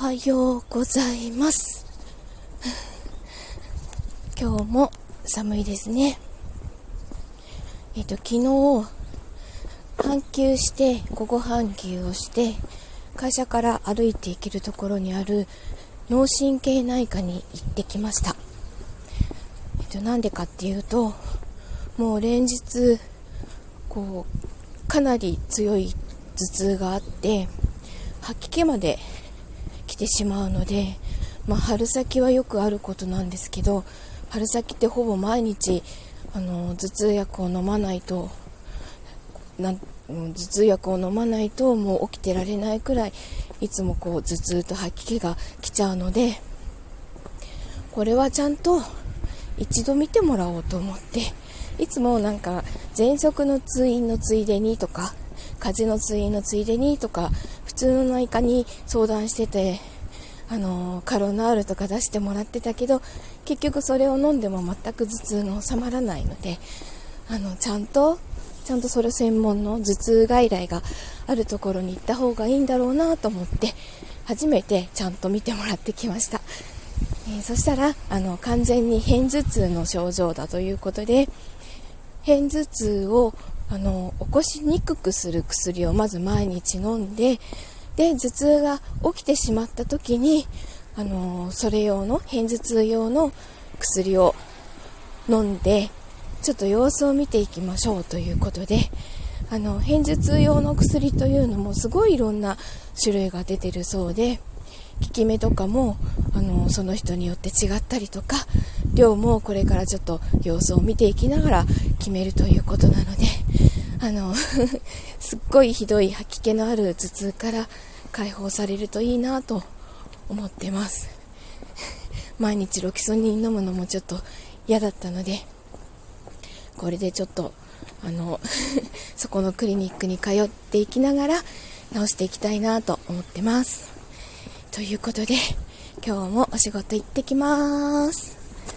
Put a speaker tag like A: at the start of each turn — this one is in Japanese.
A: はようございます。今日も寒いですね。えっ、と、昨日、半休して、午後半休をして、会社から歩いて行けるところにある脳神経内科に行ってきました。えっ、と、なんでかっていうと、もう連日、こう、かなり強い頭痛があって、吐き気までてしまうので、まあ、春先はよくあることなんですけど春先ってほぼ毎日あの頭痛薬を飲まないとな頭痛薬を飲まないともう起きてられないくらいいつもこう頭痛と吐き気が来ちゃうのでこれはちゃんと一度見てもらおうと思っていつもなんか喘息の通院のついでにとか風邪の通院のついでにとか普通の内科に相談しててあのカロナールとか出してもらってたけど結局それを飲んでも全く頭痛が収まらないのであのちゃんとちゃんとそれ専門の頭痛外来があるところに行った方がいいんだろうなと思って初めてちゃんと見てもらってきました、えー、そしたらあの完全に片頭痛の症状だということで片頭痛をあの起こしにくくする薬をまず毎日飲んでで頭痛が起きてしまった時にあのそれ用の片頭痛用の薬を飲んでちょっと様子を見ていきましょうということであの片頭痛用の薬というのもすごいいろんな種類が出てるそうで効き目とかもあのその人によって違ったりとか量もこれからちょっと様子を見ていきながら決めるということなのであの すっごいひどい吐き気のある頭痛から解放されるといいなと思ってます。毎日ロキソニン飲むのもちょっと嫌だったのでこれでちょっとあの そこのクリニックに通っていきながら治していきたいなと思ってます。ということで今日もお仕事行ってきまーす。